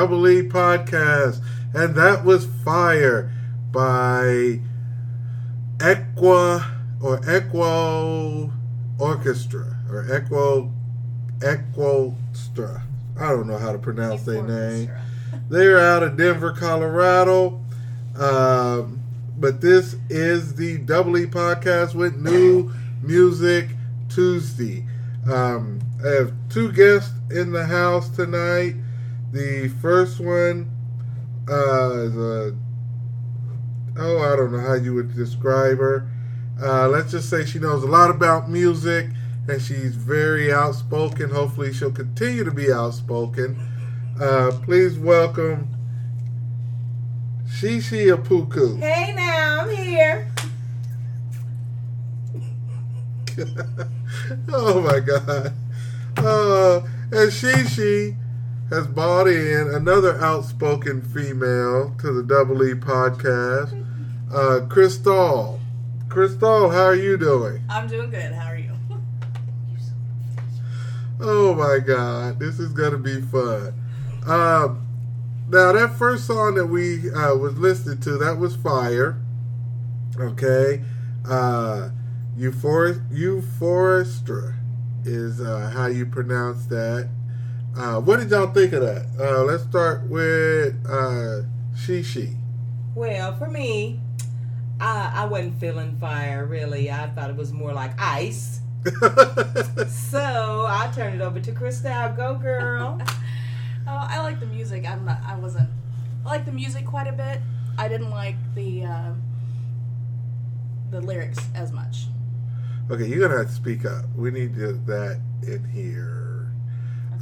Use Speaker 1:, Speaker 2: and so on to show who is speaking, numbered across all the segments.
Speaker 1: Double E podcast, and that was Fire by Equa or Equo Orchestra or Equo Equostra. I don't know how to pronounce their name. They're out of Denver, Colorado. Um, but this is the Double E podcast with new music Tuesday. Um, I have two guests in the house tonight. The first one uh, is a oh, I don't know how you would describe her. Uh, let's just say she knows a lot about music and she's very outspoken. Hopefully, she'll continue to be outspoken. Uh, please welcome Shishi Apuku.
Speaker 2: Hey now, I'm here.
Speaker 1: oh my god. Uh, and Shishi has bought in another outspoken female to the Double E podcast, uh, Crystal. Crystal, how are you doing?
Speaker 3: I'm doing good. How are you?
Speaker 1: Oh my god, this is gonna be fun. Um, now that first song that we uh, was listening to, that was Fire. Okay, uh, Euphor- Euforquestra is uh, how you pronounce that. Uh, what did y'all think of that? Uh, let's start with uh, Shishi.
Speaker 2: Well, for me, I, I wasn't feeling fire really. I thought it was more like ice. So I turned it over to Crystal. Go, girl.
Speaker 3: Oh, I like the music. I'm not. I wasn't. I like the music quite a bit. I didn't like the uh, the lyrics as much.
Speaker 1: Okay, you're gonna have to speak up. We need to, that in here.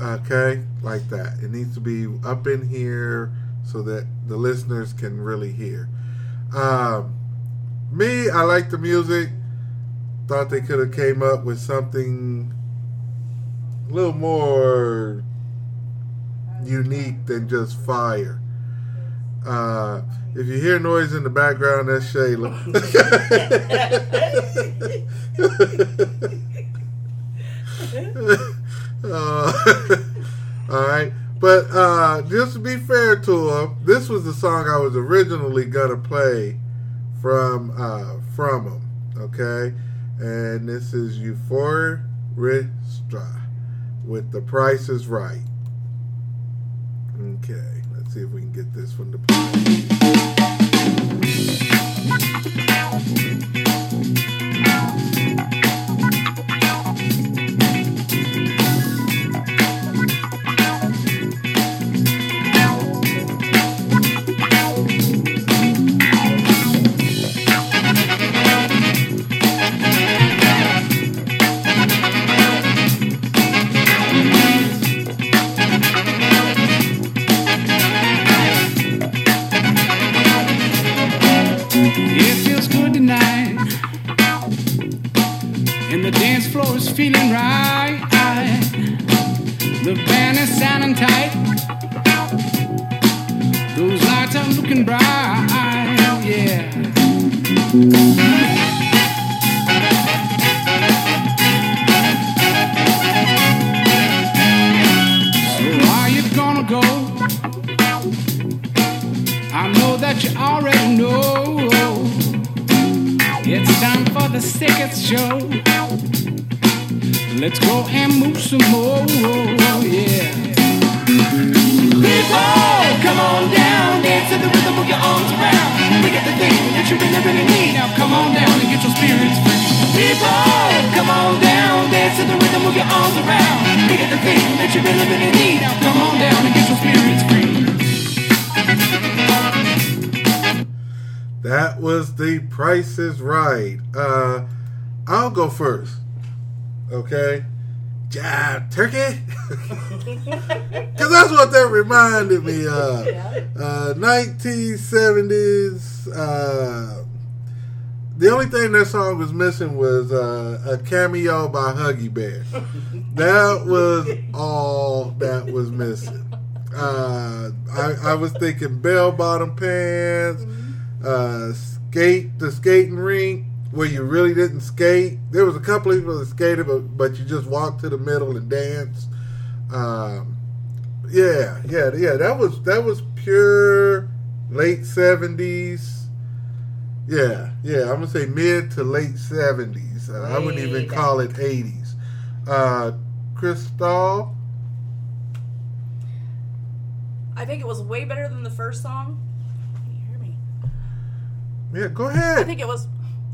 Speaker 1: Okay, like that. It needs to be up in here so that the listeners can really hear. Um, me, I like the music. Thought they could have came up with something a little more unique than just fire. Uh, if you hear noise in the background, that's Shayla. song I was originally gonna play from uh, from him. Okay, and this is Euforquestra with "The Price Is Right." Okay, let's see if we can get this one to play.
Speaker 4: Floor is feeling right. The band is sounding tight. Those lights are looking bright. Yeah. So are you gonna go? I know that you already know. It's time for the second show. Let's go and move some more, yeah. People, come on down, dance to the rhythm, move your arms around. We got the thing that you really, really need. Now come on down and get your spirits free. People, come on down, dance to the rhythm, move your arms around. We got the thing that you really, really need. Now come on down and get your spirits free.
Speaker 1: That was the Price is Right. Uh, I'll go first. Okay? Jive turkey. Because that's what that reminded me of. Uh, 1970s. Uh, the only thing that song was missing was uh, a cameo by Huggy Bear. That was all that was missing. Uh, I, I was thinking bell bottom pants, uh, skate the skating rink where you really didn't skate. There was a couple of people that skated, but, but you just walked to the middle and danced. Um, yeah, yeah, yeah. That was that was pure late seventies. Yeah, yeah. I'm gonna say mid to late seventies. Uh, I wouldn't even call it eighties. Uh, Crystal.
Speaker 3: I think it was way better than the first song. Can you hear me?
Speaker 1: Yeah, go ahead.
Speaker 3: I think it was.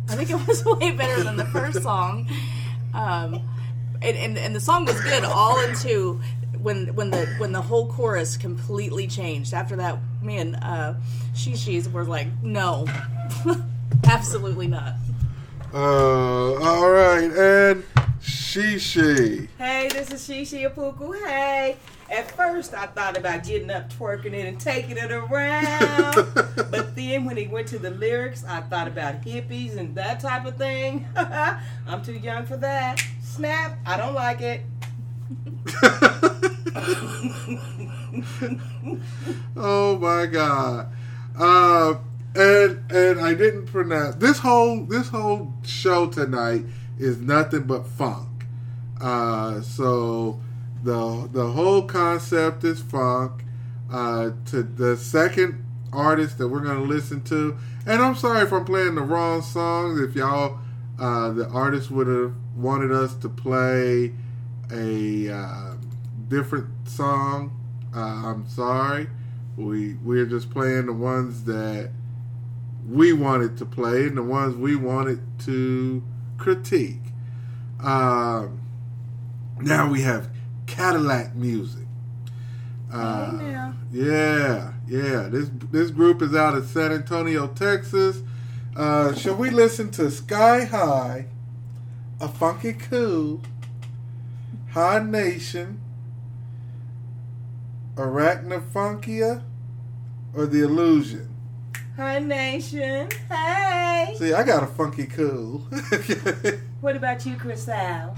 Speaker 3: I think it was way better than the first song. Um, and, and and the song was good all into when when the when the whole chorus completely changed. After that, man, uh, she she's were like, no, absolutely not.
Speaker 1: Uh, all right, and Shishi.
Speaker 2: Hey, this is Shishi Apuku. Hey. At first, I thought about getting up, twerking it, and taking it around. but then, when he went to the lyrics, I thought about hippies and that type of thing. I'm too young for that. Snap. I don't like it.
Speaker 1: oh my god. Uh, and and I didn't pronounce this whole this whole show tonight is nothing but funk. Uh, so the the whole concept is funk. Uh, to the second artist that we're gonna listen to, and I'm sorry if I'm playing the wrong songs. If y'all, uh, the artist would have wanted us to play a uh, different song, uh, I'm sorry. We we're just playing the ones that we wanted to play and the ones we wanted to critique. Um, now we have Cadillac music. Uh,
Speaker 2: Hey,
Speaker 1: yeah, yeah. This this group is out of San Antonio, Texas. Uh, shall we listen to Sky High, A Funky Cool, High Nation, Arachnofunkia, or The Illusion?
Speaker 2: Hi, Nation. Hey.
Speaker 1: See, I got a funky cool.
Speaker 2: What about you, Crystal?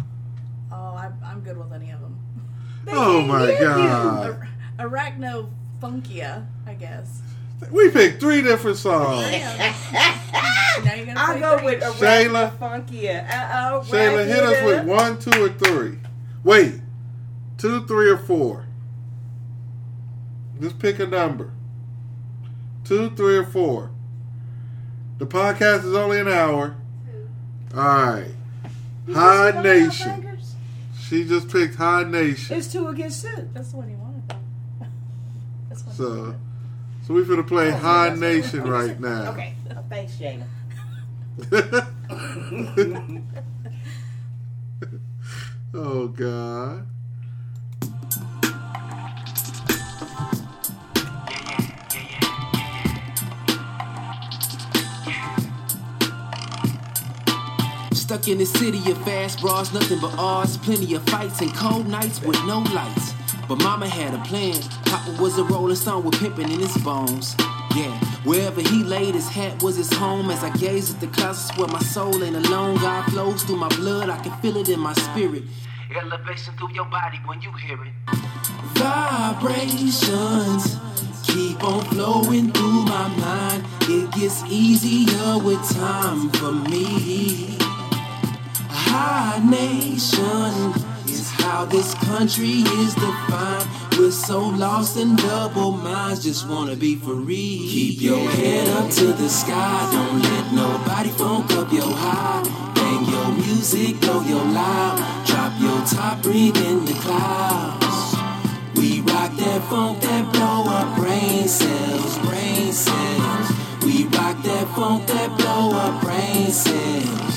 Speaker 3: Oh, I'm, I'm good with any of them.
Speaker 1: Oh my god.
Speaker 3: Ar- Arachnofunkia, I guess.
Speaker 1: We picked three different songs.
Speaker 3: Yeah. now you're gonna
Speaker 2: I'll go
Speaker 3: three.
Speaker 2: with
Speaker 1: Shayla.
Speaker 2: Funkia. Uh oh.
Speaker 1: Shayla, hit us with one, two, or three. Wait, two, three, or four. Just pick a number. Two, three, or four. The podcast is only an hour. All right. High Nation. She just picked High Nation.
Speaker 2: It's two against two.
Speaker 3: That's the one you wanted, though. That's the one you
Speaker 1: So,
Speaker 3: wanted.
Speaker 1: so we finna play
Speaker 2: Oh,
Speaker 1: High
Speaker 2: that's
Speaker 1: Nation right now.
Speaker 2: Okay. Oh, thanks, Shayla.
Speaker 1: oh God.
Speaker 5: Stuck in the city of fast bras, nothing but odds, plenty of fights and cold nights with no lights. But mama had a plan. Papa was a rolling stone with pimping in his bones. Yeah, wherever he laid his hat was his home. As I gaze at the clouds, where my soul ain't alone. God flows through my blood, I can feel it in my spirit. Elevation through your body when you hear it. Vibrations keep on flowing through my mind. It gets easier with time for me. Nation is how this country is defined. We're so lost in double minds, just wanna be free. Keep your head up to the sky, don't let nobody funk up your high. Bang your music, blow your loud, drop your top, breathe in the clouds. We rock that funk that blow up brain cells, brain cells. We rock that funk that blow up brain cells.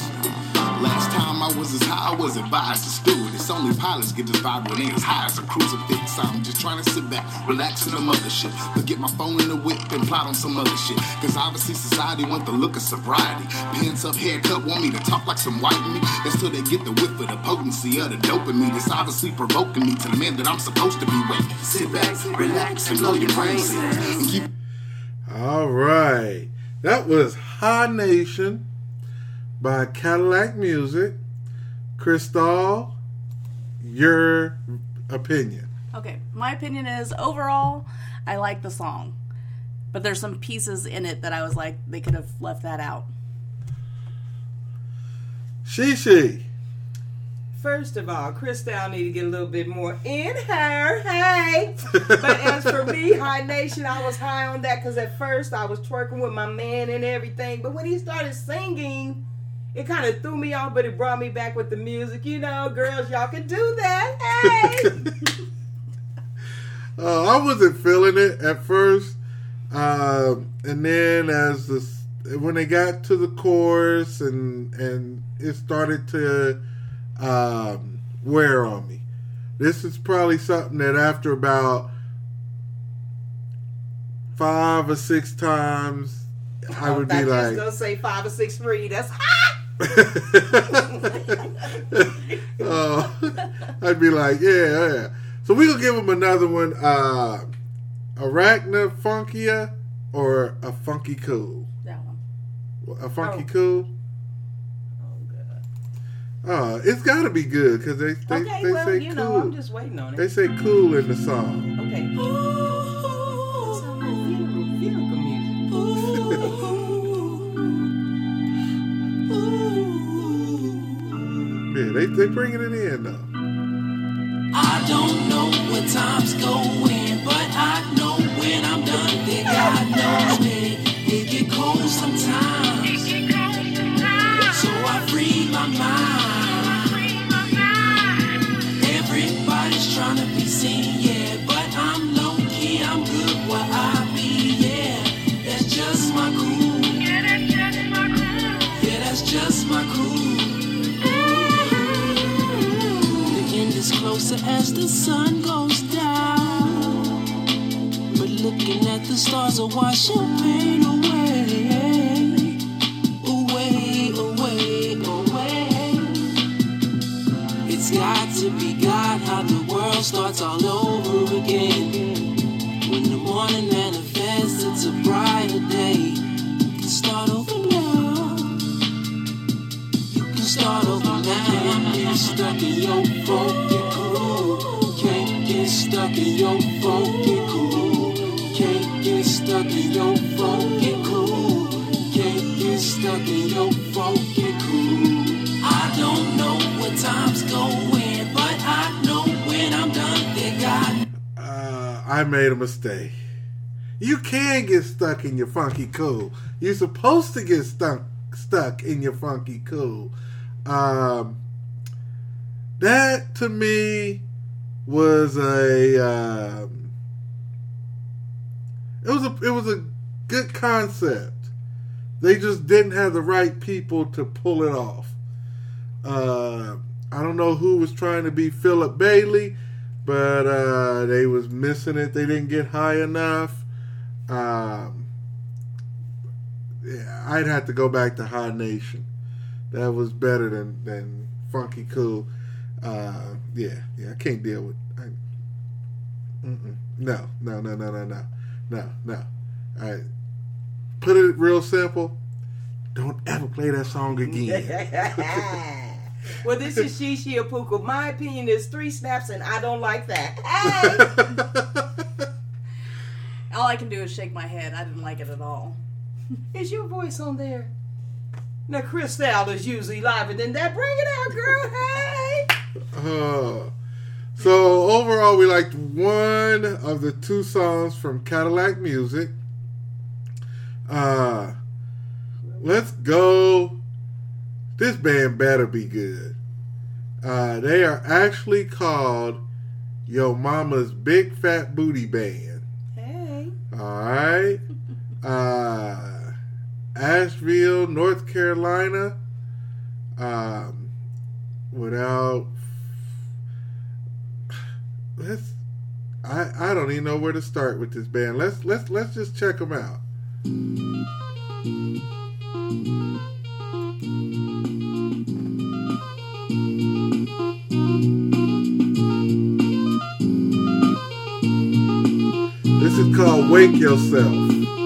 Speaker 6: I was as high, I was advised to steward. It's only pilots get this vibe when they as high as a crucifix. I'm just trying to sit back, relax in the mothership. Forget my phone in the whip and plot on some other shit. Cause obviously society want the look of sobriety. Pants up, haircut, want me to talk like some white meat. Till they get the whiff of the potency of the dopamine. It's obviously provoking me to the man that I'm supposed to be. Wait, sit back, relax, and blow your brain cells. And keep
Speaker 1: All right. That was High Nation by Cadillac Music. Crystal, your opinion.
Speaker 3: Okay, my opinion is overall, I like the song, but there's some pieces in it that I was like they could have left that out.
Speaker 1: Shishi.
Speaker 2: First of all, Crystal need to get a little bit more in her. Hey. But as for me, High Nation, I was high on that because at first I was twerking with my man and everything. But when he started singing, it kind of threw me off, but it brought me back with the music. You know, girls, y'all can do that. Hey.
Speaker 1: Uh, I wasn't feeling it at first, um, and then as the when they got to the chorus and and it started to um, wear on me. This is probably something that after about five or six times, I would be
Speaker 2: thought you was
Speaker 1: like,
Speaker 2: gonna say five or six free. That's hot.
Speaker 1: Uh, I'd be like, yeah, yeah. So we gonna give him another one. Uh, Arachna Funkia or a Funky Cool?
Speaker 3: That one.
Speaker 1: A Funky
Speaker 2: Oh.
Speaker 1: Cool?
Speaker 2: Oh, God.
Speaker 1: Uh, it's got to be good because they they,
Speaker 2: Okay,
Speaker 1: they
Speaker 2: well,
Speaker 1: say
Speaker 2: you
Speaker 1: cool.
Speaker 2: know, I'm just waiting on it.
Speaker 1: They say cool in the song.
Speaker 2: Okay.
Speaker 1: they they bringing it in though.
Speaker 5: I don't know where time's going, closer as the sun goes down. But looking at the stars will wash your pain away. Away, away, away. It's got to be God how the world starts all over again. When the morning manifests, it's a brighter day. You can start over now. You can start over now. Get stuck in your get stuck in your funky cool. Can't get stuck in your funky cool. Can't get stuck in your funky cool. I don't know where time's going, but I know when I'm done, they got
Speaker 1: Uh, I made a mistake. You can get stuck in your funky cool. You're supposed to get stuck stuck in your funky cool. Um, that to me was a um, it was a it was a good concept. They just didn't have the right people to pull it off. Uh, I don't know who was trying to be Philip Bailey, but uh, they was missing it. They didn't get high enough. Um, yeah, I'd have to go back to High Nation. That was better than than Funky Cool. Uh, yeah, yeah, I can't deal with. I, mm-mm. no, no, no, no, no, no, no, no. All right, put it real simple. Don't ever play that song again.
Speaker 2: well, this is Shishi Apuku. My opinion is three snaps, and I don't like that. Hey,
Speaker 3: All I can do is shake my head. I didn't like it at all.
Speaker 2: is your voice on there? Now, Crystal is usually live, and then that. Bring it out, girl. Hey.
Speaker 1: Uh, so overall, we liked one of the two songs from Cadillac Music. Uh, let's go. This band better be good. Uh, they are actually called Yo Mama's Big Fat Booty Band.
Speaker 2: Hey.
Speaker 1: All right. Uh, Asheville, North Carolina. Um, without let's I I don't even know where to start with this band. Let's let's let's just check them out. This is called Wake Yourself.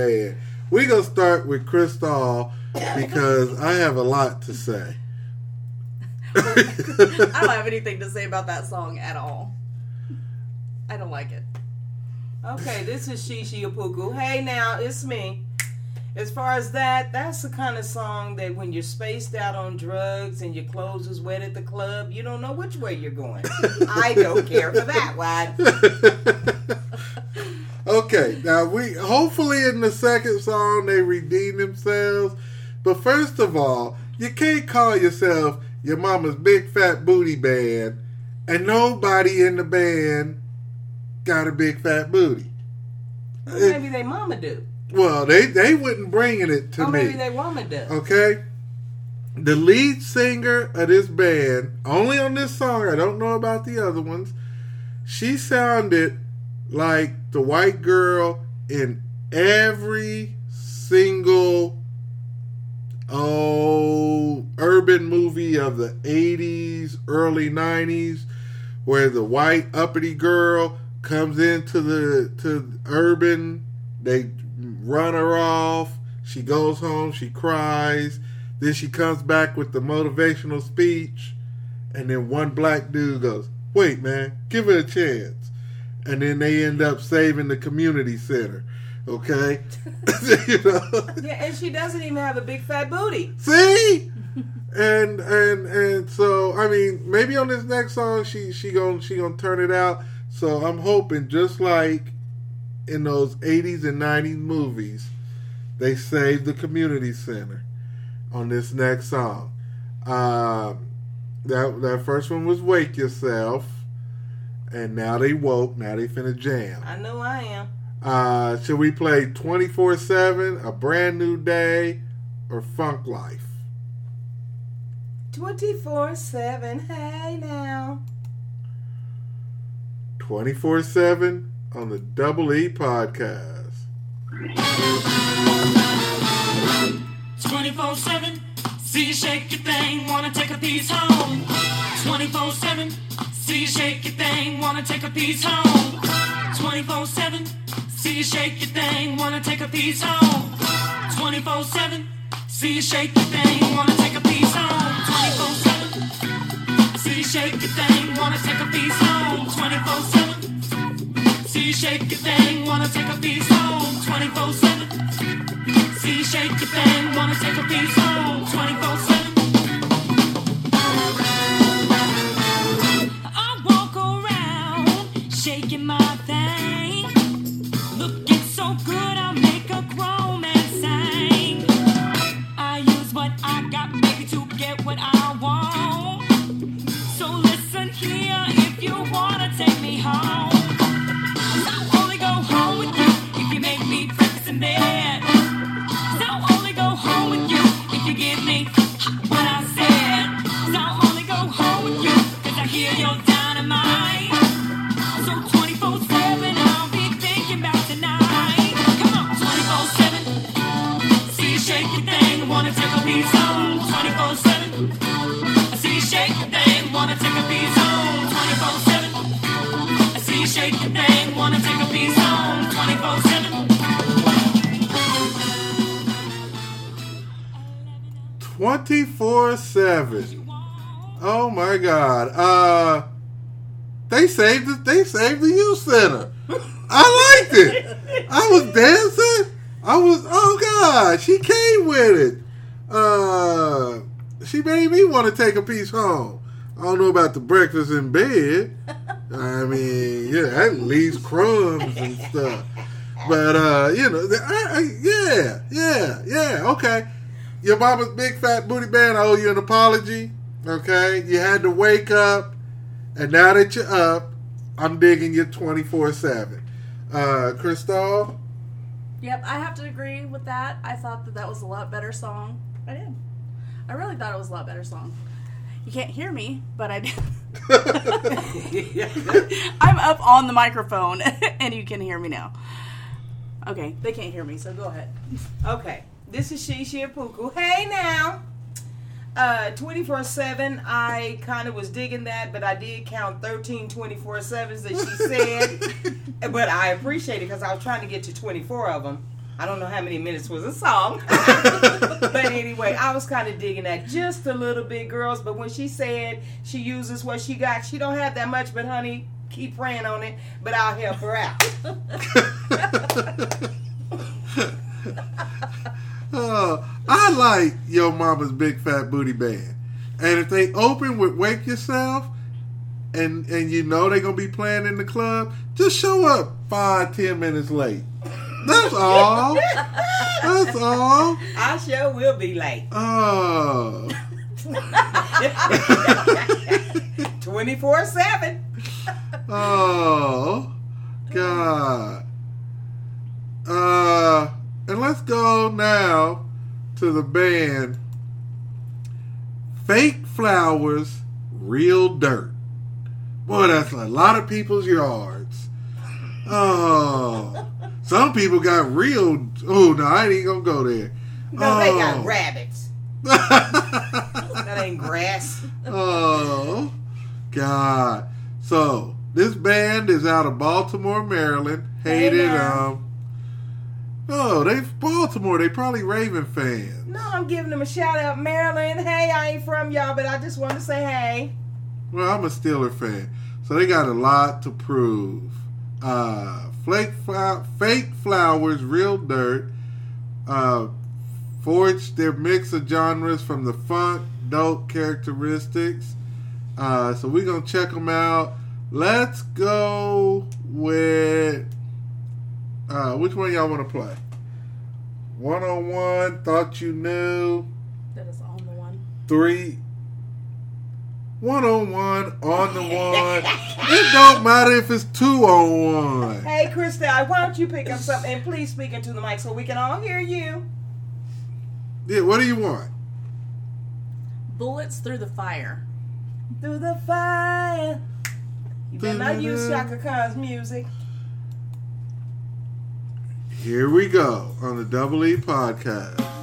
Speaker 1: Fat Booty We gonna start with Crystal because I have a lot to say.
Speaker 3: I don't have anything to say about that song at all. I don't like it.
Speaker 2: Okay, this is Shishi Apuku. Hey, now it's me. As far as that, that's the kind of song that when you're spaced out on drugs and your clothes is wet at the club, you don't know which way you're going. I don't care for that one.
Speaker 1: okay, now we hopefully in the second song they redeem themselves. But first of all, you can't call yourself your mama's big fat booty band and nobody in the band got a big fat booty.
Speaker 2: Well, maybe they mama do.
Speaker 1: Well, they they wouldn't bringing it to
Speaker 2: Or
Speaker 1: me.
Speaker 2: maybe they mama do.
Speaker 1: Okay. The lead singer of this band, only on this song, I don't know about the other ones, she sounded like the white girl in every single oh urban movie of the 80s, early 90s where the white uppity girl comes into the to urban they run her off she goes home she cries then she comes back with the motivational speech and then one black dude goes wait man give it a chance and then they end up saving the community center okay you know
Speaker 2: Yeah, and she doesn't even have a big fat booty.
Speaker 1: See, and and and so I mean, maybe on this next song, she she gonna she gonna turn it out. So I'm hoping, just like in those '80s and '90s movies, they save the community center on this next song. Um, that that first one was "Wake Yourself," and now they woke. Now they finna jam.
Speaker 2: I know I am.
Speaker 1: Uh, should we play 24 7, A Brand New Day, or Funk Life?
Speaker 2: 24 7. Hey now.
Speaker 1: 24 7 on the Double E Podcast.
Speaker 4: 24 7. See you shake your thing, wanna take a piece home. 24 7. See you shake your thing, wanna take a piece home.
Speaker 7: 24 7. See you shake your thing, wanna take a piece home. 24 7. See you shake your thing, wanna take a piece home. 24 7. See you shake your thing, wanna take a piece home. 24 7. See you shake your thing, wanna take a piece home. 24 7. See you shake your thing, wanna take a piece home. 24 7.
Speaker 1: Saved the they saved the youth center. I liked it. I was dancing. I was oh god, she came with it. Uh she made me want to take a piece home. I don't know about the breakfast in bed. I mean, yeah, that leaves crumbs and stuff. But uh, you know, I, I, yeah, yeah, yeah, okay. Your mama's big fat booty band. I owe you an apology. Okay, you had to wake up, and now that you're up, I'm digging you 24 seven. Uh, Crystal,
Speaker 3: Yep, I have to agree with that. I thought that that was a lot better song. I did. I really thought it was a lot better song. You can't hear me, but I did. I'm up on the microphone, and you can hear me now. Okay, they can't hear me, so go ahead.
Speaker 2: Okay, this is Shishi Puku. Hey now. Uh, 24 7, I kind of was digging that, but I did count 13 24 7s that she said. but I appreciate it because I was trying to get to 24 of them. I don't know how many minutes was a song. but anyway, I was kind of digging that just a little bit, girls. But when she said she uses what she got, she don't have that much, but honey, keep praying on it. But I'll help her out.
Speaker 1: uh, I like Yo Mama's Big Fat Booty Band, and if they open with "Wake Yourself," and and you know they're gonna be playing in the club, just show up five ten minutes late. That's all. That's all.
Speaker 2: I sure will be late.
Speaker 1: Oh.
Speaker 2: 24 7.
Speaker 1: Oh, God. Uh, and let's go now to the band Fake Flowers, Real Dirt. Boy, that's a lot of people's yards. Oh, some people got real. Oh, no, I ain't even gonna go there.
Speaker 2: No, they
Speaker 1: Oh.
Speaker 2: got rabbits. That ain't grass.
Speaker 1: oh, God. So, this band is out of Baltimore, Maryland.
Speaker 2: Hey,
Speaker 1: Hated
Speaker 2: now.
Speaker 1: um. Oh, they Baltimore. They probably Raven fans.
Speaker 2: No, I'm giving them a shout out, Maryland. Hey, I ain't from y'all, but I just want to say hey.
Speaker 1: Well, I'm a Steeler fan, so they got a lot to prove. Uh, flake, fake flowers, real dirt. Uh, forged their mix of genres from the funk, dope characteristics. Uh, so we're gonna check them out. Let's go which one y'all want to play? One on one. Thought you knew.
Speaker 3: That is on the one.
Speaker 1: three one on one on the one. it don't matter if it's two on one.
Speaker 2: Hey, Krista, why don't you pick up something and please speak into the mic so we can all hear you.
Speaker 1: Yeah, what do you want?
Speaker 3: Bullets through the fire.
Speaker 2: Through the fire. You better not use Chaka Khan's music.
Speaker 1: Here we go on the Double E podcast.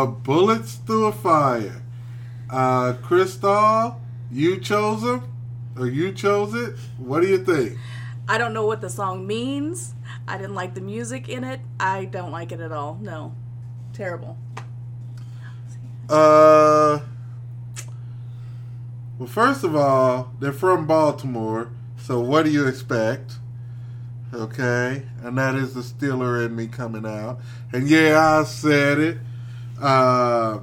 Speaker 1: Uh, bullets through a fire. Uh, Crystal, you chose him, or you chose it. What do you think?
Speaker 3: I don't know what the song means. I didn't like the music in it. I don't like it at all. No. Terrible.
Speaker 1: Uh, well, first of all, they're from Baltimore, so what do you expect? Okay, and that is the Steeler in me coming out. And yeah, I said it. Uh,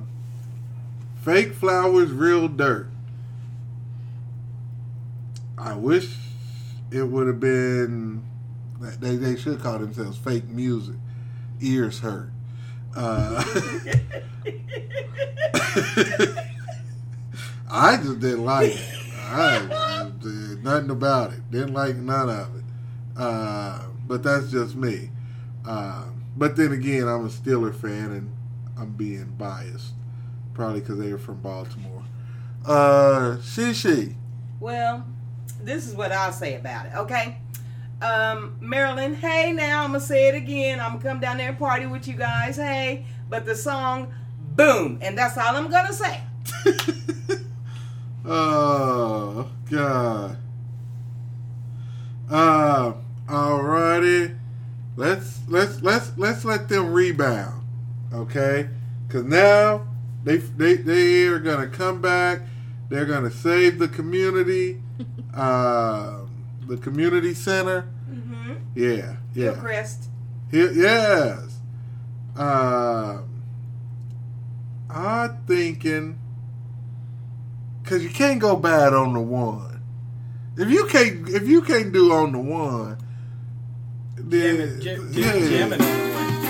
Speaker 1: fake flowers, real dirt. I wish it would have been. They they should call themselves fake music. Ears hurt. Uh, I just didn't like it. I, did nothing about it. Didn't like none of it. Uh, but that's just me. Uh, but then again, I'm a Steeler fan and I'm being biased, probably because they are from Baltimore. Uh, Shishi.
Speaker 2: Well, this is what I'll say about it, okay? Um, Maryland, hey now, I'm gonna say it again. I'm gonna come down there and party with you guys, hey. But the song, boom, and that's all I'm gonna say.
Speaker 1: Oh God. Uh, alrighty. Let's let's let's let's let them rebound, okay? Because now they they they are gonna come back. They're gonna save the community, uh, the community center.
Speaker 2: Mm-hmm.
Speaker 1: Yeah, yeah.
Speaker 2: Hillcrest.
Speaker 1: Here, yes. Um, I'm thinking because you can't go bad on the one. If you can't, if you can't do on the one, then
Speaker 8: Jamming,
Speaker 1: yeah.
Speaker 8: jam,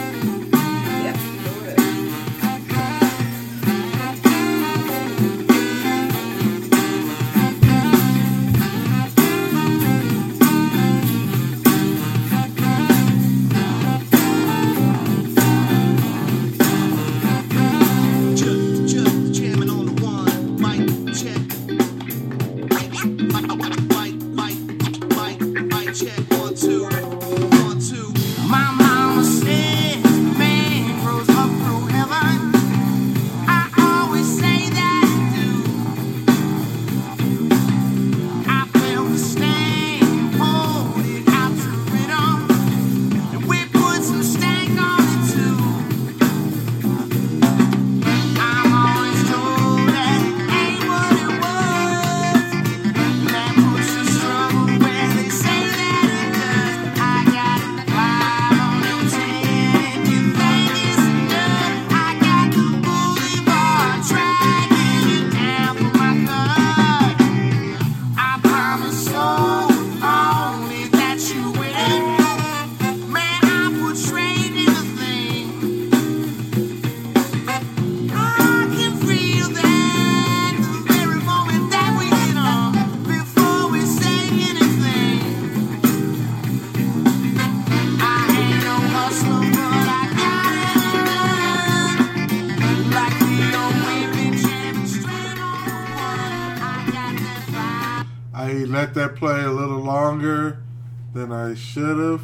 Speaker 1: should have.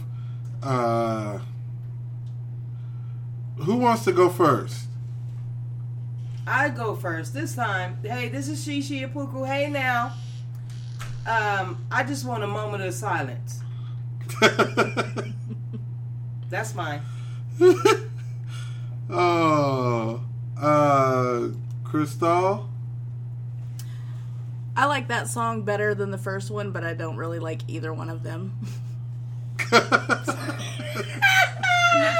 Speaker 1: Uh, who wants to go first?
Speaker 2: I go first this time. Hey, this is Shishi Apuku. Hey now. Um, I just want a moment of silence. That's mine.
Speaker 1: oh, uh, Crystal.
Speaker 3: I like that song better than the first one, but I don't really like either one of them.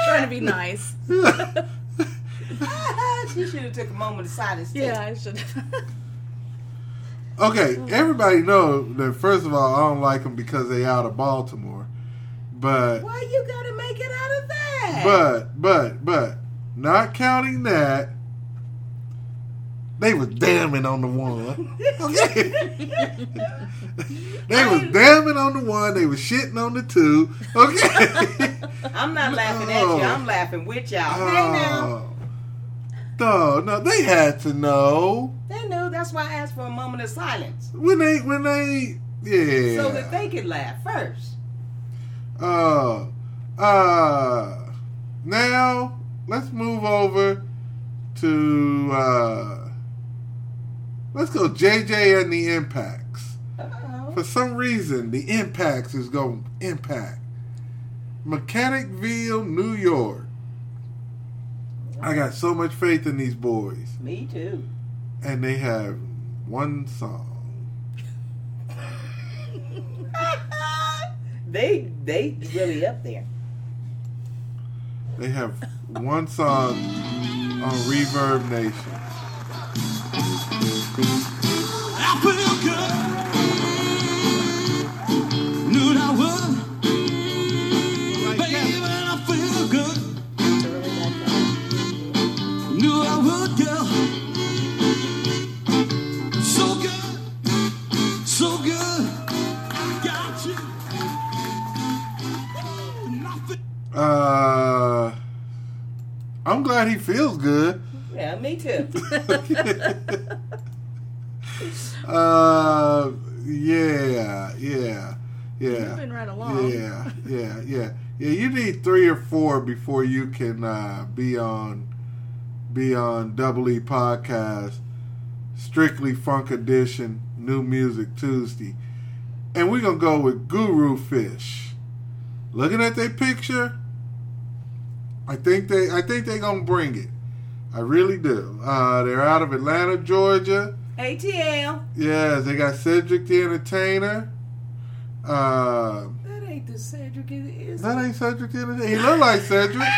Speaker 3: trying to be nice.
Speaker 2: she should have took a moment of silence. too.
Speaker 3: Yeah, I should.
Speaker 1: Okay, everybody know that first of all, I don't like them because they out of Baltimore. But
Speaker 2: Why you gotta make it out of that?
Speaker 1: but but but not counting that, they was damning on the one. Okay. they was damning on the one. They was shitting on the two. Okay.
Speaker 2: I'm not laughing at you. I'm laughing with y'all. Hey now.
Speaker 1: Oh. No, no, they had to know
Speaker 2: They knew. That's why I asked for a moment of silence.
Speaker 1: when they when they yeah.
Speaker 2: So that they could laugh first.
Speaker 1: Uh, uh, now let's move over to uh, let's go JJ and the Impacts.
Speaker 2: Uh-oh.
Speaker 1: For some reason, the Impacts is going to impact Mechanicville, New York. I got so much faith in these boys,
Speaker 2: Me too.
Speaker 1: and they have one song.
Speaker 2: they they really up there.
Speaker 1: They have one song on Reverb Nation. Uh, I'm glad he feels good.
Speaker 2: Yeah, me too.
Speaker 1: Uh, yeah, yeah, yeah.
Speaker 3: Moving right along.
Speaker 1: Yeah, yeah, yeah, yeah. You need three or four before you can uh, be on be on Double E podcast, strictly Funk Edition, New Music Tuesday, and we're gonna go with Guru Fish. Looking at their picture, I think they I think they gonna bring it. I really do. Uh, they're out of Atlanta, Georgia.
Speaker 2: ATL.
Speaker 1: Yes, they got Cedric the Entertainer. Uh,
Speaker 2: That ain't the Cedric, is
Speaker 1: that ain't Cedric the Entertainer. He look like Cedric.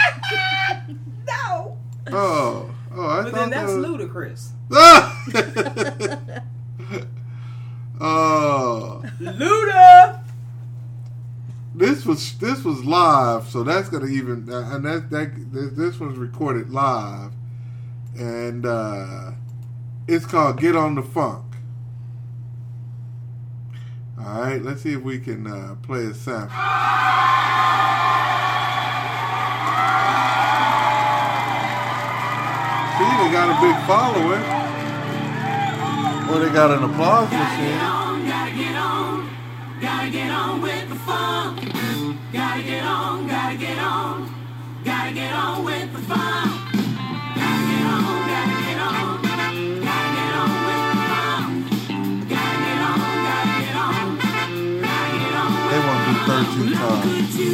Speaker 2: No.
Speaker 1: Oh, oh, I
Speaker 2: But
Speaker 1: thought
Speaker 2: then that's
Speaker 1: that was...
Speaker 2: Ludacris.
Speaker 1: oh,
Speaker 2: Luda.
Speaker 1: this was this was live, so that's gonna even uh, and that that this, this was recorded live, and uh, it's called "Get on the Funk." All right, let's see if we can uh, play a sample. See, they got a big following. Or they got an applause machine.
Speaker 4: Get on, Gotta get on, gotta get on with the funk. Gotta get on, gotta get on, gotta get on with the funk.
Speaker 1: Want to do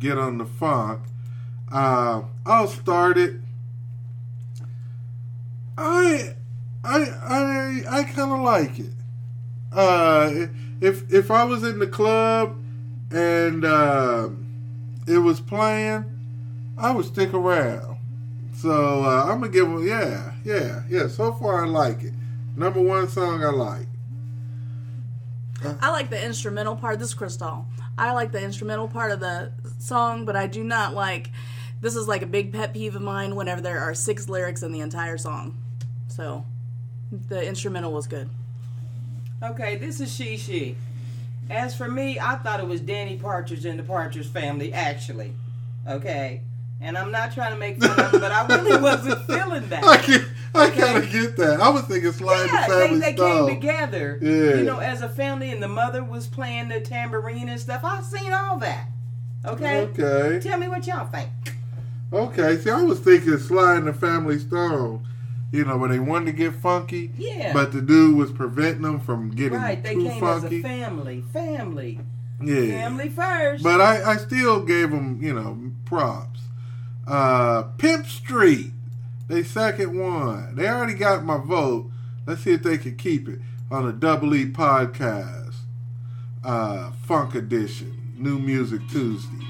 Speaker 1: Get on the Funk. Uh, I'll start it. I, I, I, I kind of like it. Uh, if if I was in the club and uh, it was playing, I would stick around. So uh, I'm gonna give them, yeah, yeah, yeah. So far, I like it. Number one song I like.
Speaker 3: I like the instrumental part. This is Crystal. I like the instrumental part of the song, but I do not like this is like a big pet peeve of mine whenever there are six lyrics in the entire song. So the instrumental was good.
Speaker 2: Okay, this is She She. As for me, I thought it was Danny Partridge and the Partridge Family, actually. Okay? And I'm not trying to make fun of them, but I really wasn't feeling that.
Speaker 1: I I kind of get that. I was thinking slide
Speaker 2: Yeah,
Speaker 1: the
Speaker 2: they,
Speaker 1: family
Speaker 2: they
Speaker 1: stone.
Speaker 2: came together.
Speaker 1: Yeah.
Speaker 2: You know, as a family, and the mother was playing the tambourine and stuff. I've seen all that. Okay?
Speaker 1: Okay.
Speaker 2: Tell me what y'all think.
Speaker 1: Okay. See, I was thinking Sly and the Family Stone. You know, where they wanted to get funky,
Speaker 2: Yeah.
Speaker 1: but the dude was preventing them from getting
Speaker 2: Right, they
Speaker 1: too
Speaker 2: came as a
Speaker 1: funky.
Speaker 2: family. Family.
Speaker 1: yeah.
Speaker 2: Family first.
Speaker 1: But I, I still gave them, you know, props. Uh, Pimp Street, they second one. They already got my vote. Let's see if they can keep it on the Double E podcast, uh, Funk Edition, New Music Tuesday.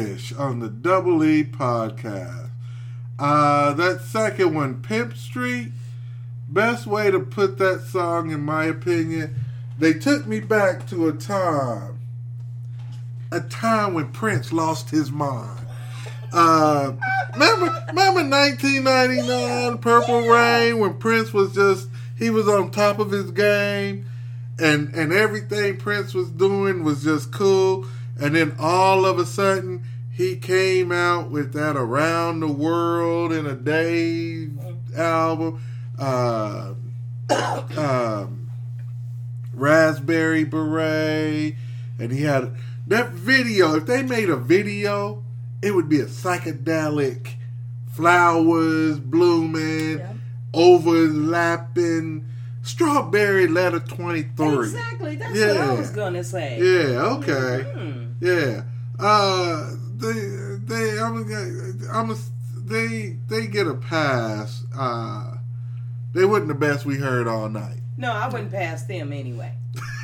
Speaker 1: Fish on the Double E podcast. Uh, that second one, Pimp Street, best way to put that song, in my opinion, they took me back to a time, a time when Prince lost his mind. Uh, remember, remember 1999 Purple Rain when Prince was just he was on top of his game, and and everything Prince was doing was just cool. And then all of a sudden, he came out with that "Around the World in a Day" album. Uh, um, Raspberry Beret, and he had that video. If they made a video, it would be a psychedelic, flowers blooming,
Speaker 3: Yeah.
Speaker 1: overlapping, strawberry letter twenty three.
Speaker 2: Exactly. That's what I was going to say.
Speaker 1: Yeah. Okay.
Speaker 2: Hmm.
Speaker 1: Yeah. Uh, they they I'm I'm a, they they get a pass. Uh, they wasn't the best we heard all night.
Speaker 2: No, I wouldn't pass them anyway.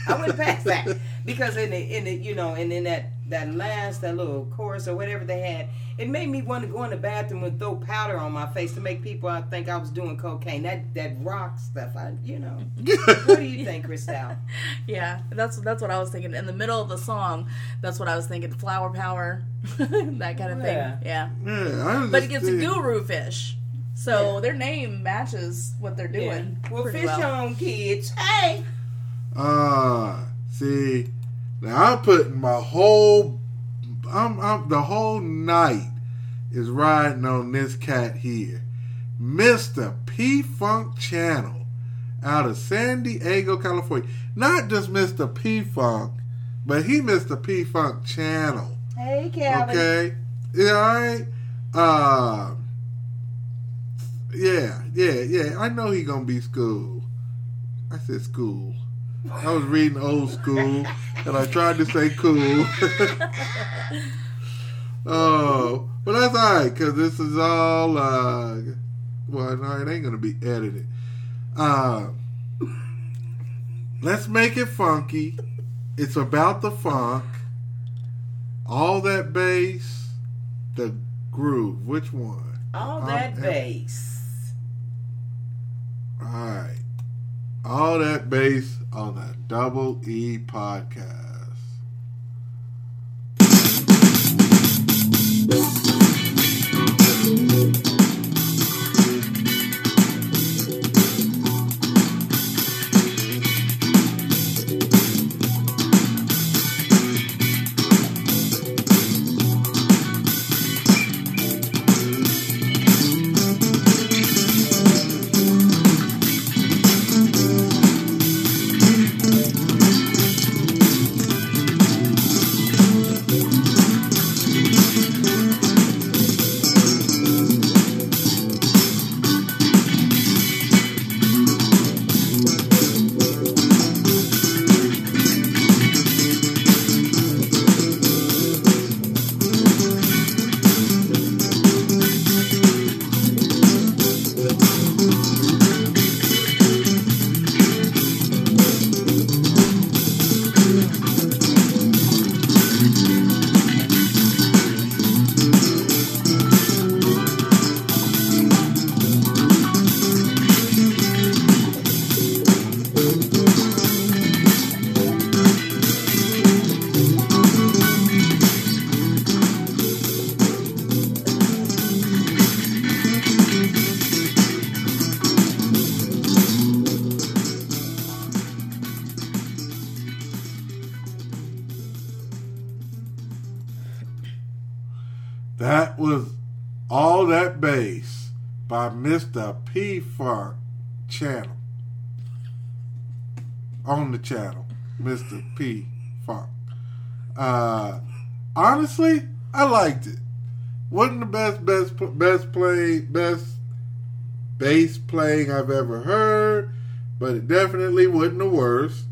Speaker 2: I wouldn't pass that because in the in the you know and in that that last that little chorus or whatever they had, it made me want to go in the bathroom and throw powder on my face to make people I think I was doing cocaine. That that rock stuff. I you know. what do you think, Crystal?
Speaker 3: Yeah, that's that's what I was thinking. In the middle of the song, that's what I was thinking. Flower power, that kind of thing.
Speaker 2: Yeah.
Speaker 3: Yeah,
Speaker 1: Yeah, I was
Speaker 3: but it gets a guru fish, so their name matches what they're doing.
Speaker 2: Well,
Speaker 3: pretty
Speaker 2: fish
Speaker 3: well.
Speaker 2: on, kids. Hey.
Speaker 1: Ah, see, now I'm putting my whole, I'm, I'm the whole night is riding on this cat here, Mister P Funk Channel, out of San Diego, California. Not just Mister P Funk, but he Mister P Funk Channel.
Speaker 2: Hey, Calvin.
Speaker 1: Okay, yeah, all right. Uh, yeah, yeah, yeah. I know he gonna be school. I said school. I was reading old school, and I tried to say cool. oh, but that's all right because this is all. Uh, well, no, it ain't gonna be edited. Uh, let's make it funky. it's about the funk. All that bass, the groove. Which one?
Speaker 2: All that
Speaker 1: and-
Speaker 2: bass.
Speaker 1: All right. All that bass on the Double E podcast. Was All That Bass by Mr. P Funk Channel. On the channel, Mr. P Funk. Uh, honestly, I liked it. Wasn't the best, best, best play, best bass playing I've ever heard, but it definitely wasn't the worst.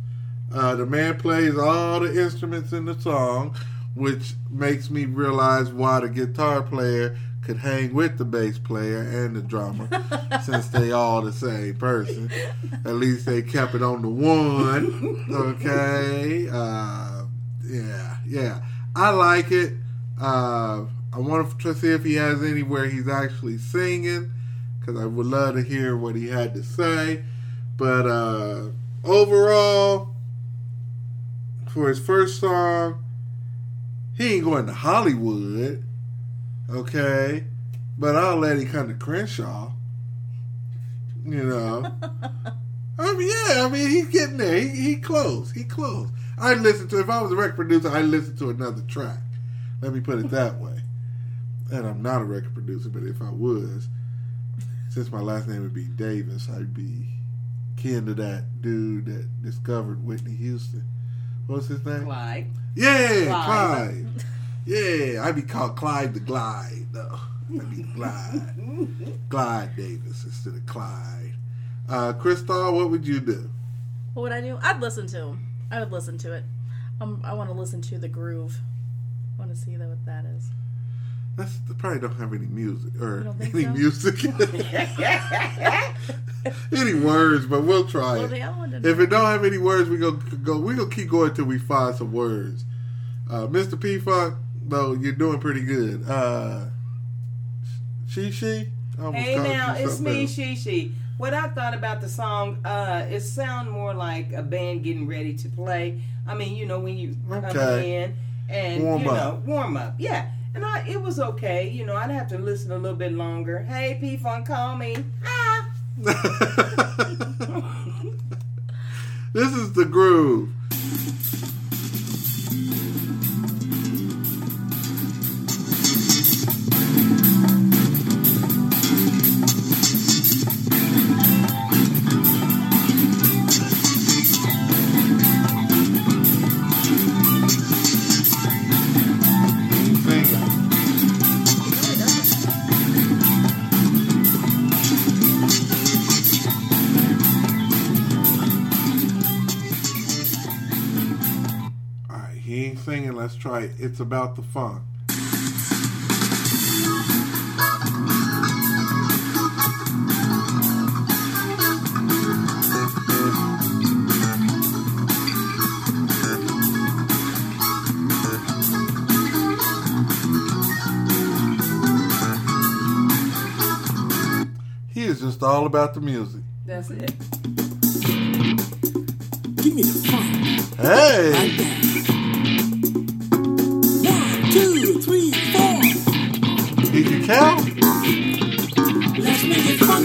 Speaker 1: Uh, the man plays all the instruments in the song, which makes me realize why the guitar player could hang with the bass player and the drummer, since they all the same person. At least they kept it on the one. Okay. Uh, yeah, yeah. I like it. Uh, I want to see if he has anywhere he's actually singing, because I would love to hear what he had to say. But uh, overall, for his first song, he ain't going to Hollywood, okay? But I'll let him come to Crenshaw. You know. I mean, yeah, I mean, he's getting there. He, he close. He close. I'd listen to, if I was a record producer, I'd listen to another track. Let me put it that way. And I'm not a record producer, but if I was, since my last name would be Davis, I'd be kin to that dude that discovered Whitney Houston. What's his name?
Speaker 2: Clyde.
Speaker 1: Yeah,
Speaker 2: Clyde.
Speaker 1: Clyde. Yeah, I'd be called Clyde the Glide, though. I'd be Glide. Glide Davis instead of Clyde. Uh, Crystal, what would you do?
Speaker 3: What would I do? I'd listen to him. I would listen to it. Um, I want to listen to the groove. I want to see that what that is.
Speaker 1: That's, they probably don't have any music or
Speaker 3: You don't think
Speaker 1: any
Speaker 3: so?
Speaker 1: music, any words, but we'll try
Speaker 3: Well,
Speaker 1: it.
Speaker 3: the other one didn't
Speaker 1: If it don't have any words, we go go. We gonna keep going till we find some words. Uh, Mr. P Funk, though, you're doing pretty good. Uh, she she.
Speaker 2: Hey now, it's me,
Speaker 1: else.
Speaker 2: Shishi. What I thought about the song, uh, it sound more like a band getting ready to play. I mean, you know, when you come in and
Speaker 1: Warm
Speaker 2: you
Speaker 1: up.
Speaker 2: know, warm up, yeah. And I, it was okay. You know, I'd have to listen a little bit longer. Hey, P Funk, call me. Ah.
Speaker 1: this is the groove. try It's About the funk. He is just all about the music.
Speaker 2: That's it.
Speaker 5: Give me the funk.
Speaker 1: Hey!
Speaker 5: Like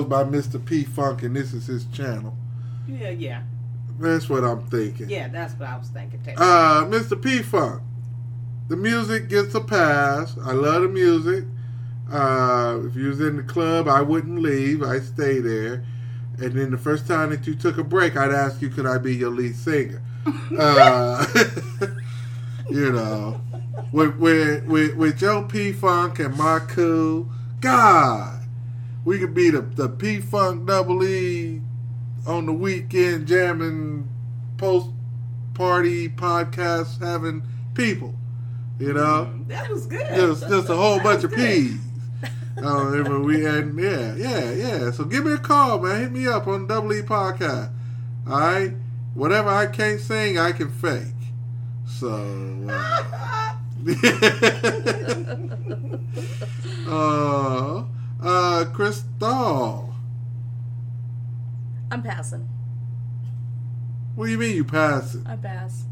Speaker 1: goes by Mr. P Funk and this is his channel.
Speaker 2: Yeah, yeah.
Speaker 1: That's what I'm thinking.
Speaker 2: Yeah, that's what I was thinking too.
Speaker 1: Uh, Mr. P Funk. The music gets a pass. I love the music. Uh, if you was in the club, I wouldn't leave. I'd stay there. And then the first time that you took a break, I'd ask you, could I be your lead singer? uh, you know, with, with, with, with Joe P Funk and Marku, God, we could be the, the P Funk double E on the weekend jamming post party podcast having people. You know,
Speaker 2: that was good.
Speaker 1: just just a whole
Speaker 2: That
Speaker 1: bunch of
Speaker 2: good.
Speaker 1: peas. Um, and we and yeah, yeah, yeah. So give me a call, man. Hit me up on Double E Podcast. All right, whatever I can't sing, I can fake. So. Uh, uh, uh, Crystal.
Speaker 3: I'm passing.
Speaker 1: What do you mean you passing?
Speaker 3: I pass.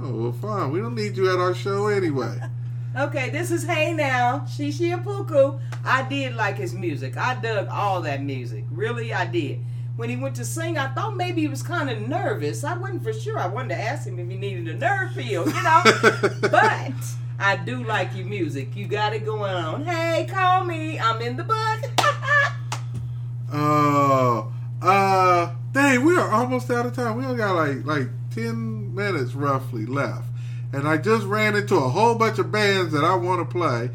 Speaker 1: Oh, well, fine. We don't need you at our show anyway.
Speaker 2: Okay, this is Hey Now, Shishi Apuku. I did like his music. I dug all that music. Really, I did. When he went to sing, I thought maybe he was kind of nervous. I wasn't for sure. I wanted to ask him if he needed a nerve pill, you know? but I do like your music. You got it going on. Hey, call me. I'm in the book.
Speaker 1: Oh, uh, dang, we are almost out of time. We only got like like ten minutes roughly left, and I just ran into a whole bunch of bands that I want to play.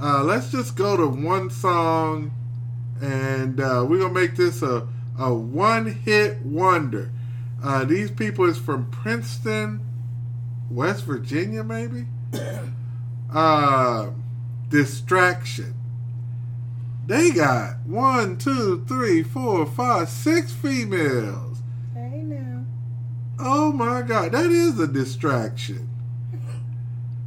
Speaker 1: Uh, let's just go to one song, and uh, we're gonna make this a a one hit wonder. Uh, these people is from Princeton, West Virginia, maybe. uh, distraction. They got one, two, three, four, five, six females.
Speaker 2: hey now.
Speaker 1: Oh my god, that is a distraction.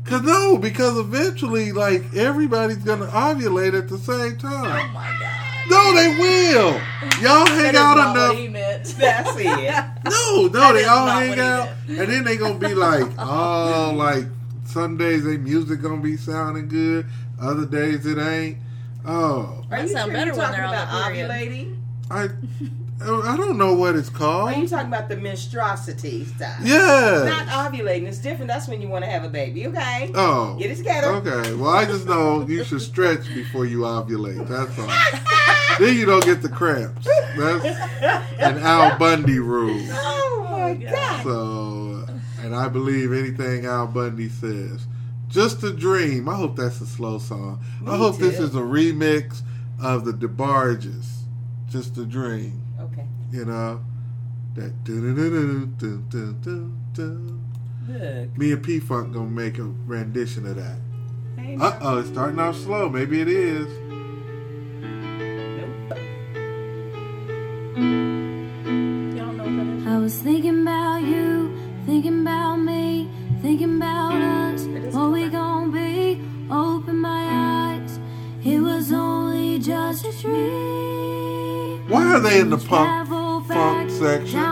Speaker 1: Cause no, because eventually, like everybody's gonna ovulate at the same time.
Speaker 3: Oh my god.
Speaker 1: No, they will. Y'all hang out enough.
Speaker 3: what he meant.
Speaker 2: That's it.
Speaker 1: No, no,
Speaker 3: That
Speaker 1: they all hang out, and then they gonna be like, oh, like some days they music gonna be sounding good, other days it ain't. Oh,
Speaker 2: Are you
Speaker 3: sound
Speaker 2: sure
Speaker 3: better
Speaker 2: you're
Speaker 3: when
Speaker 2: talking
Speaker 3: they're on the
Speaker 2: about ovulating?
Speaker 1: I, oh, I don't know what it's called.
Speaker 2: Are you talking about the menstruosity stuff?
Speaker 1: Yeah.
Speaker 2: Not ovulating. It's different. That's when you want to have a baby. Okay.
Speaker 1: Oh.
Speaker 2: Get it together.
Speaker 1: Okay. Well, I just know you should stretch before you ovulate. That's all. then you don't get the cramps. That's an Al Bundy rule.
Speaker 2: Oh my god.
Speaker 1: So, and I believe anything Al Bundy says. Just a dream. I hope that's a slow song. I
Speaker 2: Me
Speaker 1: hope this is a remix of the DeBarges. Just a dream.
Speaker 2: Okay.
Speaker 1: You know that.
Speaker 2: Look.
Speaker 1: Me and P Funk gonna make a rendition of that. Uh oh, it's starting off slow. Maybe it is.
Speaker 7: Dream.
Speaker 1: Why are they in the punk funk section?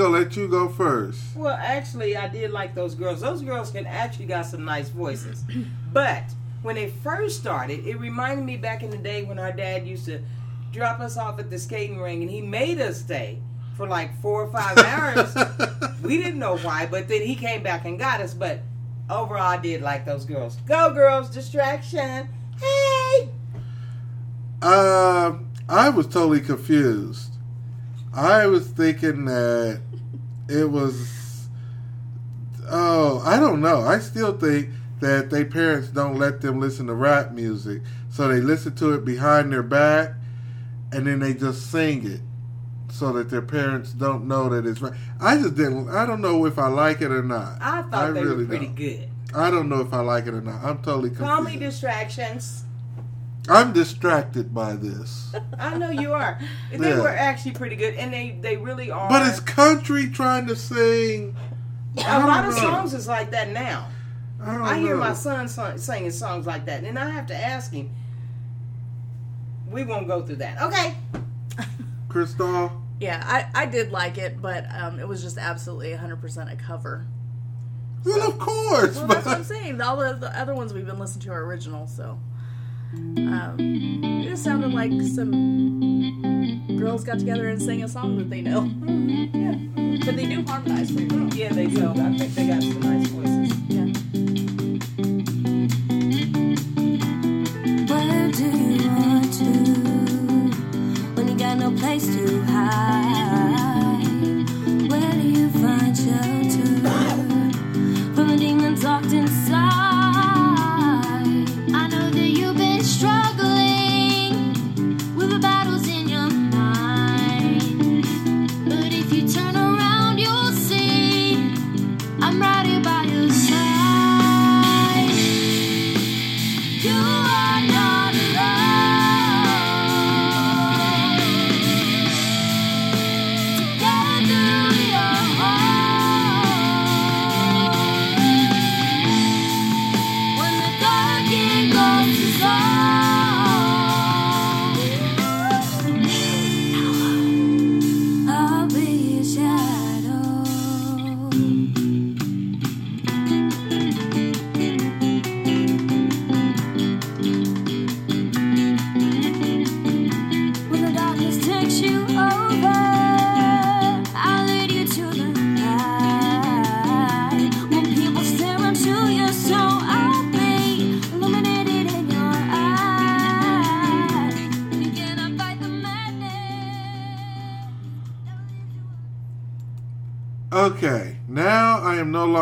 Speaker 1: Gonna let you go first.
Speaker 2: Well, actually, I did like those girls. Those girls can actually got some nice voices. But when they first started, it reminded me back in the day when our dad used to drop us off at the skating ring and he made us stay for like four or five hours. we didn't know why, but then he came back and got us. But overall, I did like those girls. Go, girls! Distraction. Hey!
Speaker 1: Uh, I was totally confused. I was thinking that it was. Oh, I don't know. I still think that they parents don't let them listen to rap music, so they listen to it behind their back, and then they just sing it, so that their parents don't know that it's right. I just didn't. I don't know if I like it or not.
Speaker 2: I thought they
Speaker 1: really
Speaker 2: were pretty
Speaker 1: don't.
Speaker 2: good.
Speaker 1: I don't know if I like it or not. I'm totally confused.
Speaker 2: Call me distractions.
Speaker 1: I'm distracted by this.
Speaker 2: I know you are. They
Speaker 1: Yeah.
Speaker 2: were actually pretty good, and they they really are.
Speaker 1: But it's country trying to sing.
Speaker 2: A
Speaker 1: don't
Speaker 2: lot of songs is like that now.
Speaker 1: I, don't
Speaker 2: I hear
Speaker 1: know.
Speaker 2: my son song, singing songs like that, and I have to ask him. We won't go through that. Okay.
Speaker 1: Crystal.
Speaker 3: Yeah, I, I did like it, but um, it was just absolutely 100% a cover.
Speaker 1: Well, of course.
Speaker 3: Well,
Speaker 1: but
Speaker 3: that's what I'm saying. All the, the other ones we've been listening to are original, so. Um, it just sounded like some girls got together and sang a song that they know. yeah. But they do harmonize pretty well.
Speaker 2: Yeah, they do. I think they got some nice voices.
Speaker 3: Yeah.
Speaker 7: Where do you want to? When you got no place to hide,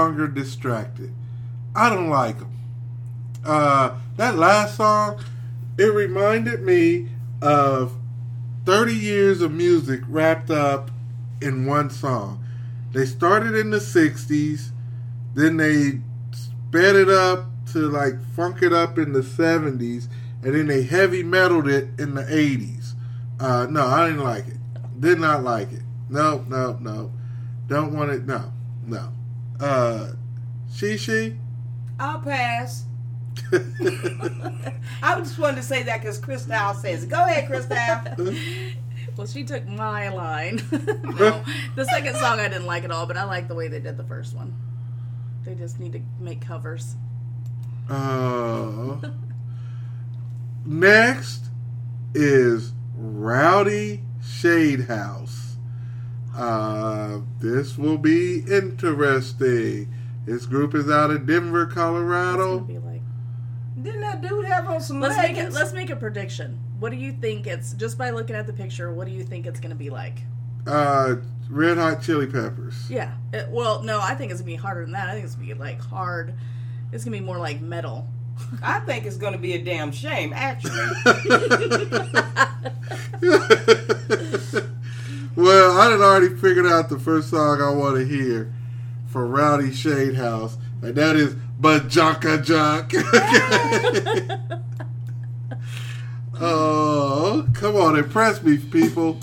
Speaker 1: longer distracted. I don't like them. Uh, that last song, it reminded me of 30 years of music wrapped up in one song. They started in the 60s, then they sped it up to like funk it up in the 70s, and then they heavy metaled it in the 80s. Uh, no, I didn't like it. Did not like it. No, no, no. Don't want it. No, no. Uh, she, she.
Speaker 2: I'll pass. I just wanted to say that because Crystal says, it. "Go ahead, Crystal."
Speaker 3: Well, she took my line. no, the second song I didn't like at all, but I like the way they did the first one. They just need to make covers.
Speaker 1: Uh, next is Rowdy Shade House. Uh, this will be interesting. This group is out of Denver, Colorado.
Speaker 3: be like.
Speaker 2: Didn't that dude have on some
Speaker 3: Let's make it.
Speaker 2: leggings?
Speaker 3: Let's make a prediction. What do you think it's just by looking at the picture? What do you think it's going to be like?
Speaker 1: Uh, Red Hot Chili Peppers.
Speaker 3: Yeah. It- well, no, I think it's gonna be harder than that. I think it's gonna be like hard. It's gonna be more like metal.
Speaker 2: I think it's going to be a damn shame, actually.
Speaker 1: well, I had already figured out the first song I want to hear for Rowdy Shade House, and that is Bajanka Jock. oh, come on, impress me, people.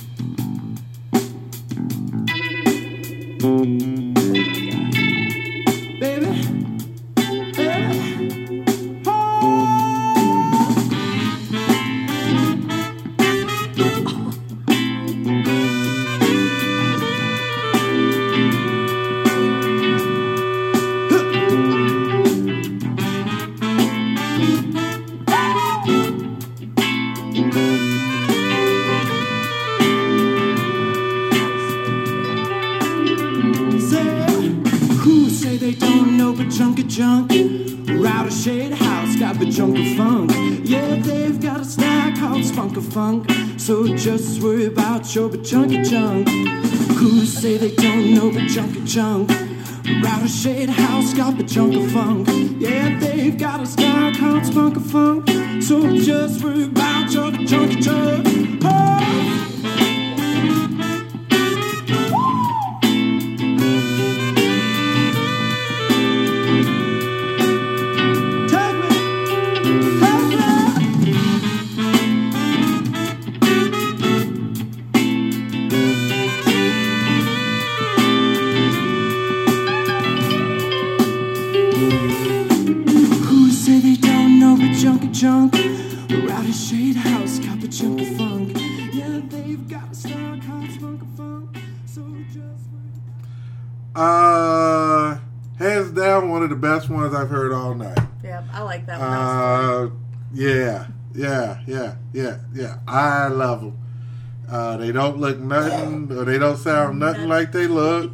Speaker 5: Junk of funk. Yeah, they've got a style called spunk of funk. So just worry about your junky junk. Who say they don't know but junky junk? Rowdy Shade House got the junk of funk. Yeah, they've got a style called spunk of funk. So just worry about your junky junk. Oh.
Speaker 1: Look nothing, or they don't sound nothing like they look.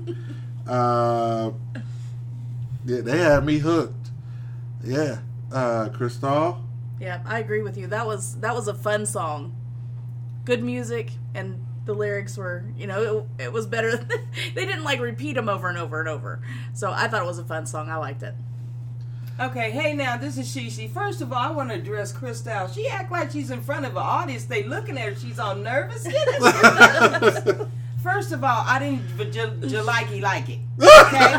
Speaker 1: Uh, yeah, they had me hooked. Yeah, uh, Crystal.
Speaker 3: Yeah, I agree with you. That was that was a fun song. Good music and the lyrics were, you know, it, it was better. they didn't like repeat them over and over and over. So I thought it was a fun song. I liked it.
Speaker 2: Okay, hey now, this is Shishi. First of all, I want to address Crystal. She act like she's in front of an audience. They looking at her. She's all nervous. First of all, I didn't vajulikey like it. Okay,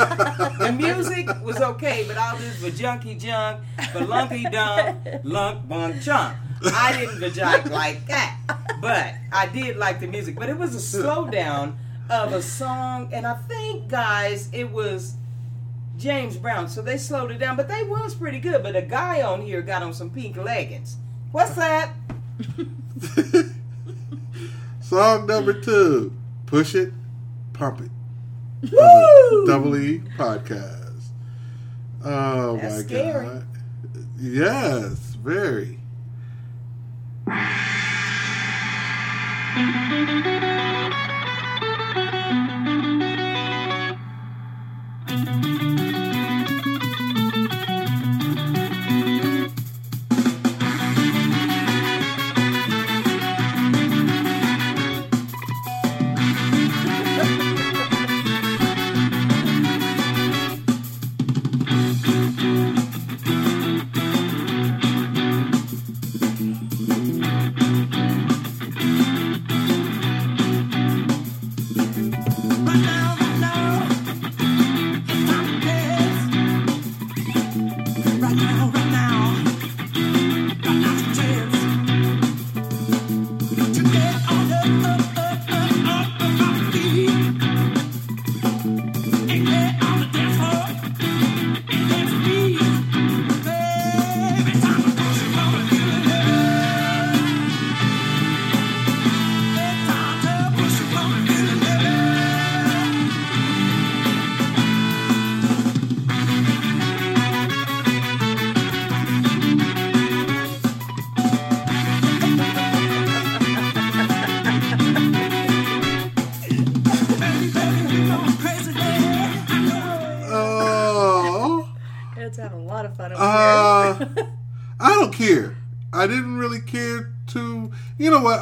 Speaker 2: the music was okay, but all this vajunky junk, balunky dunk, lunk bunk chunk. I didn't vajike like that, but I did like the music. But it was a slowdown of a song, and I think, guys, it was James Brown. So they slowed it down, but they was pretty good. But a guy on here got on some pink leggings. What's that?
Speaker 1: Song number two, Push It, Pump It.
Speaker 2: Woo!
Speaker 1: Double E Podcast. Oh
Speaker 2: That's
Speaker 1: my
Speaker 2: scary.
Speaker 1: God. Yes, very.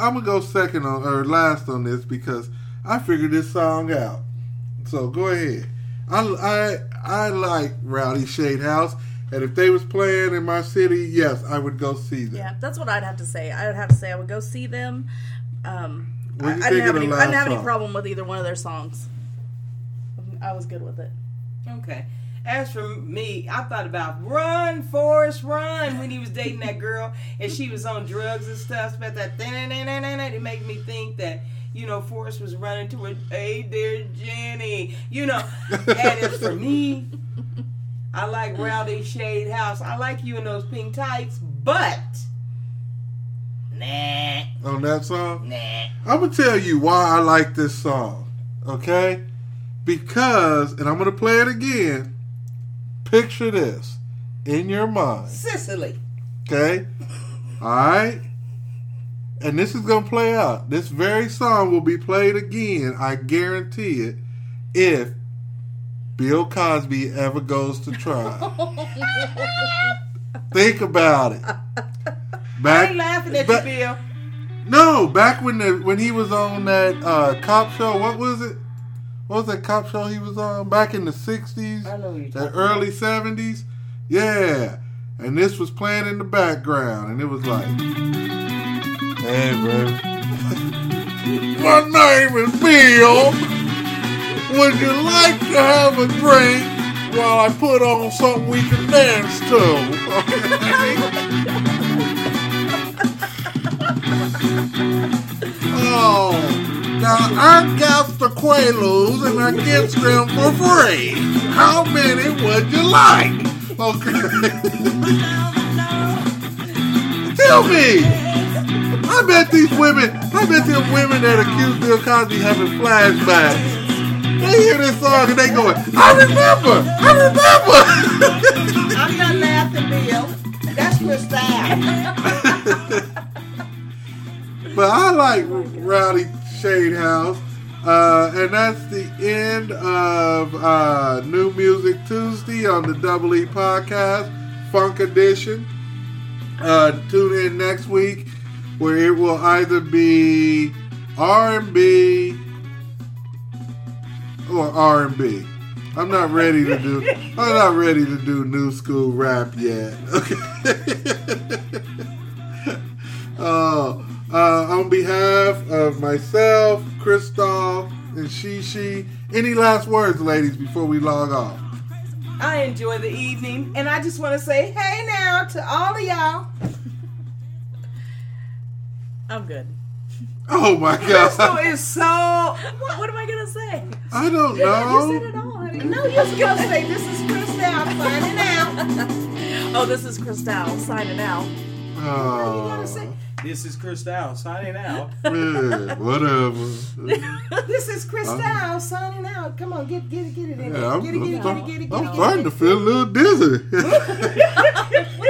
Speaker 1: I'm gonna go second on or last on this because I figured this song out. So go ahead. I I I like Rowdy Shade House, and if they was playing in my city, yes, I would go see them.
Speaker 3: yeah, that's what I'd have to say. I would have to say I would go see them. Um,
Speaker 1: What
Speaker 3: I,
Speaker 1: do you
Speaker 3: I
Speaker 1: think
Speaker 3: didn't have
Speaker 1: of the
Speaker 3: any. I didn't have any problem with either one of their songs. I was good with it.
Speaker 2: Okay. As for me, I thought about Run, Forrest, Run when he was dating that girl and she was on drugs and stuff. But that it made me think that, you know, Forrest was running to her, hey there, Jenny. You know, and as for me, I like Rowdy Shade House. I like you in those pink tights, but nah,
Speaker 1: On that song,
Speaker 2: nah.
Speaker 1: I'm gonna tell you why I like this song. Okay, because, and I'm gonna play it again. Picture this in your mind.
Speaker 2: Sicily.
Speaker 1: Okay? Alright? And this is going to play out. This very song will be played again, I guarantee it, if Bill Cosby ever goes to trial. Think about it.
Speaker 2: I
Speaker 1: Back,
Speaker 2: ain't laughing at
Speaker 1: back-
Speaker 2: you, Bill.
Speaker 1: no, back when the when he was on that uh, cop show, what was it? What was that cop show he was on back in the sixties,
Speaker 2: I know you're
Speaker 1: that
Speaker 2: talking
Speaker 1: early seventies? Yeah, and this was playing in the background, and it was like, "Hey, bro, my name is Bill. Would you like to have a drink while I put on something we can dance to?" Oh, now I got the Quaaludes and I get them for free. How many would you like? Okay. Tell me. I bet these women, I bet them women that accuse Bill Cosby having flashbacks. They hear this song and they going, I remember, I remember.
Speaker 2: I'm not laughing, Bill. That's Crystal.
Speaker 1: But I like Rowdy Shade House. Uh, and that's the end of uh, New Music Tuesday on the Double E Podcast, Funk Edition. Uh, tune in next week where it will either be R&B or R&B. I'm not ready to do. I'm not ready to do new school rap yet. Okay. Uh, uh, on behalf of myself, Christoph, and Shishi, any last words, ladies, before we log off?
Speaker 2: I enjoy the evening, and I just want to say, hey now to all of y'all.
Speaker 3: I'm good.
Speaker 1: Oh my
Speaker 2: Crystal
Speaker 1: God!
Speaker 2: is so.
Speaker 3: What, what am I gonna say?
Speaker 1: I don't know.
Speaker 3: You said it all. honey.
Speaker 2: No, you're supposed to say, this is Crystal signing out.
Speaker 3: Oh, this is Crystal signing out.
Speaker 1: Oh,
Speaker 8: This is Crystal signing out.
Speaker 1: yeah, whatever.
Speaker 2: This is Crystal signing out. Come on, get get it, get it in
Speaker 1: Yeah,
Speaker 2: there.
Speaker 1: I'm,
Speaker 2: Get it, get it, get it, get it, get it,
Speaker 1: I'm starting to feel a little dizzy.